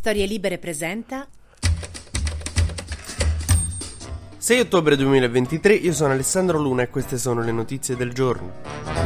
Storie Libere presenta 6 ottobre 2023, io sono Alessandro Luna e queste sono le notizie del giorno.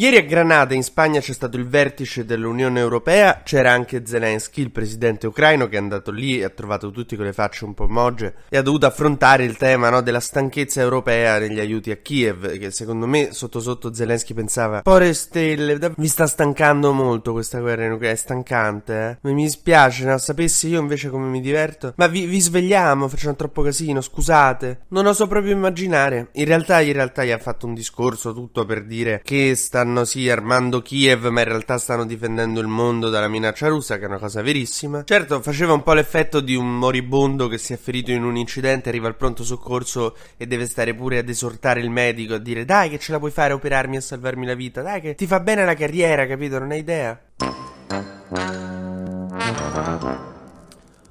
Ieri a Granada in Spagna c'è stato il vertice dell'Unione Europea, c'era anche Zelensky, il presidente ucraino, che è andato lì e ha trovato tutti con le facce un po' moge e ha dovuto affrontare il tema no, della stanchezza europea negli aiuti a Kiev, che secondo me sotto sotto Zelensky pensava, pore stelle, mi sta stancando molto questa guerra in Ucraina, è stancante, eh? mi dispiace, no? sapessi io invece come mi diverto, ma vi, vi svegliamo, facciamo troppo casino, scusate, non oso proprio immaginare. In realtà, in realtà gli ha fatto un discorso tutto per dire che stanno stanno sì armando Kiev, ma in realtà stanno difendendo il mondo dalla minaccia russa, che è una cosa verissima. Certo, faceva un po' l'effetto di un moribondo che si è ferito in un incidente, arriva al pronto soccorso e deve stare pure ad esortare il medico a dire dai che ce la puoi fare a operarmi e salvarmi la vita, dai che ti fa bene la carriera, capito? Non hai idea?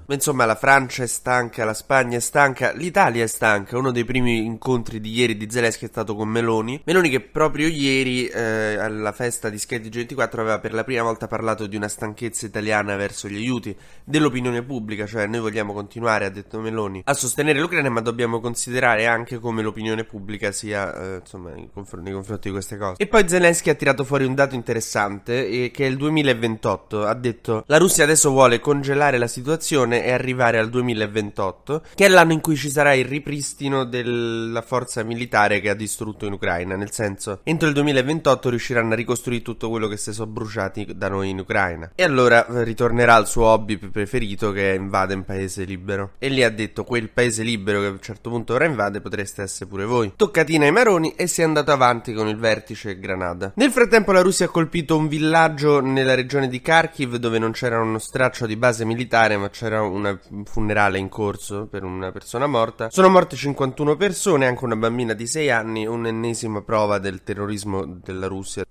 Ma insomma, la Francia è stanca, la Spagna è stanca, l'Italia è stanca. Uno dei primi incontri di ieri di Zelensky è stato con Meloni. Meloni che proprio ieri, eh, alla festa di Skate 24, aveva per la prima volta parlato di una stanchezza italiana verso gli aiuti dell'opinione pubblica. Cioè, noi vogliamo continuare, ha detto Meloni, a sostenere l'Ucraina, ma dobbiamo considerare anche come l'opinione pubblica sia, eh, insomma, nei confronti, confronti, di queste cose. E poi Zelensky ha tirato fuori un dato interessante, eh, che è il 2028. Ha detto, la Russia adesso vuole congelare la situazione e arrivare al 2028, che è l'anno in cui ci sarà il ripristino della forza militare che ha distrutto in Ucraina. Nel senso, entro il 2028 riusciranno a ricostruire tutto quello che si sono bruciati da noi in Ucraina. E allora eh, ritornerà al suo hobby preferito che è invade un paese libero. E lì ha detto: quel paese libero che a un certo punto ora invade potreste essere pure voi. Toccatina ai maroni e si è andato avanti con il vertice Granada. Nel frattempo la Russia ha colpito un villaggio nella regione di Kharkiv dove non c'era uno straccio di base militare ma c'era un funerale in corso per una persona morta. Sono morte 51 persone, anche una bambina di 6 anni, un'ennesima prova del terrorismo della Russia.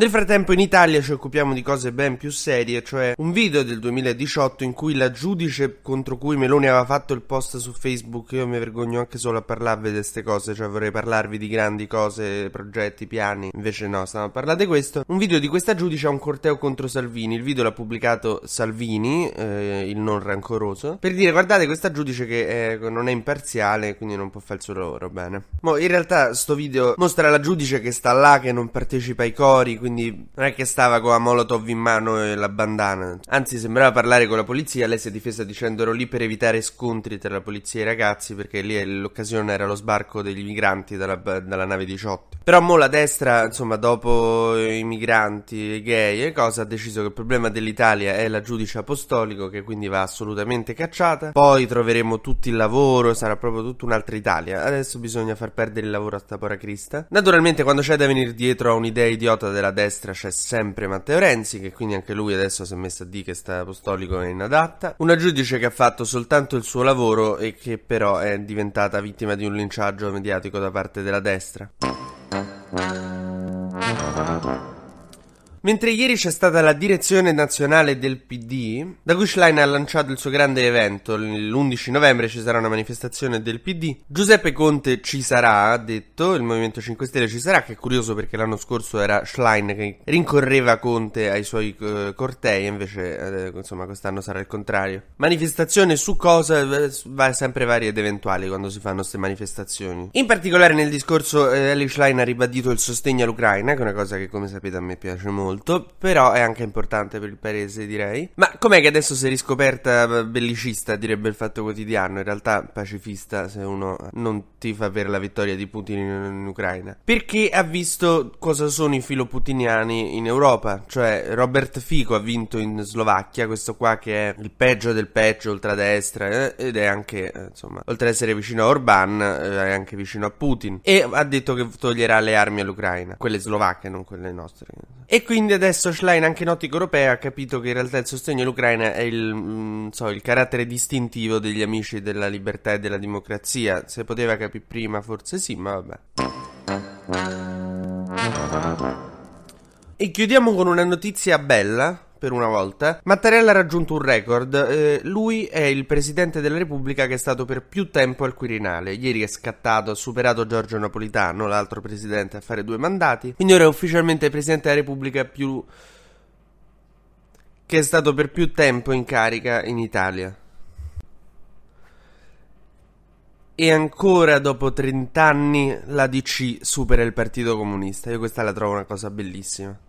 Nel frattempo in Italia ci occupiamo di cose ben più serie, cioè un video del 2018 in cui la giudice contro cui Meloni aveva fatto il post su Facebook, io mi vergogno anche solo a parlarvi di queste cose, cioè vorrei parlarvi di grandi cose, progetti, piani, invece no, stiamo a parlare di questo. Un video di questa giudice a un corteo contro Salvini, il video l'ha pubblicato Salvini, eh, il non rancoroso, per dire guardate questa giudice che è, non è imparziale, quindi non può fare il suo lavoro, bene. Mo in realtà sto video mostra la giudice che sta là, che non partecipa ai cori, quindi quindi non è che stava con la molotov in mano e la bandana. Anzi, sembrava parlare con la polizia. Lei si è difesa dicendo ero lì per evitare scontri tra la polizia e i ragazzi, perché lì l'occasione era lo sbarco degli migranti dalla, dalla nave 18. Però mo la destra, insomma, dopo i migranti, gay e cosa, ha deciso che il problema dell'Italia è la giudice apostolico, che quindi va assolutamente cacciata. Poi troveremo tutto il lavoro, sarà proprio tutta un'altra Italia. Adesso bisogna far perdere il lavoro a sta pora Crista. Naturalmente, quando c'è da venire dietro a un'idea idiota della destra, c'è sempre Matteo Renzi, che quindi anche lui adesso si è messo a dire che sta apostolico è inadatta. Una giudice che ha fatto soltanto il suo lavoro e che però è diventata vittima di un linciaggio mediatico da parte della destra. Mentre ieri c'è stata la direzione nazionale del PD, Dagushline ha lanciato il suo grande evento. L'11 novembre ci sarà una manifestazione del PD. Giuseppe Conte ci sarà, ha detto, il Movimento 5 Stelle ci sarà, che è curioso perché l'anno scorso era Schlein che rincorreva Conte ai suoi uh, cortei, invece uh, insomma quest'anno sarà il contrario. Manifestazione su cosa? Va sempre varie ed eventuali quando si fanno queste manifestazioni. In particolare nel discorso eh, Eli Schlein ha ribadito il sostegno all'Ucraina, che è una cosa che come sapete a me piace molto molto, però è anche importante per il paese, direi. Ma com'è che adesso si è riscoperta bellicista, direbbe il Fatto Quotidiano, in realtà pacifista se uno non tifa per la vittoria di Putin in, in Ucraina? Perché ha visto cosa sono i filoputiniani in Europa, cioè Robert Fico ha vinto in Slovacchia, questo qua che è il peggio del peggio ultradestra eh, ed è anche, eh, insomma, oltre ad essere vicino a Orban, eh, è anche vicino a Putin e ha detto che toglierà le armi all'Ucraina, quelle slovacche, non quelle nostre. E quindi adesso Schlein, anche in ottica europea, ha capito che in realtà il sostegno all'Ucraina è il, mm, so, il carattere distintivo degli amici della libertà e della democrazia. Se poteva capire prima, forse sì, ma vabbè. E chiudiamo con una notizia bella per una volta. Mattarella ha raggiunto un record. Eh, lui è il presidente della Repubblica che è stato per più tempo al Quirinale. Ieri è scattato, ha superato Giorgio Napolitano, l'altro presidente, a fare due mandati. Quindi ora è ufficialmente presidente della Repubblica più che è stato per più tempo in carica in Italia. E ancora dopo 30 anni la DC supera il Partito Comunista. Io questa la trovo una cosa bellissima.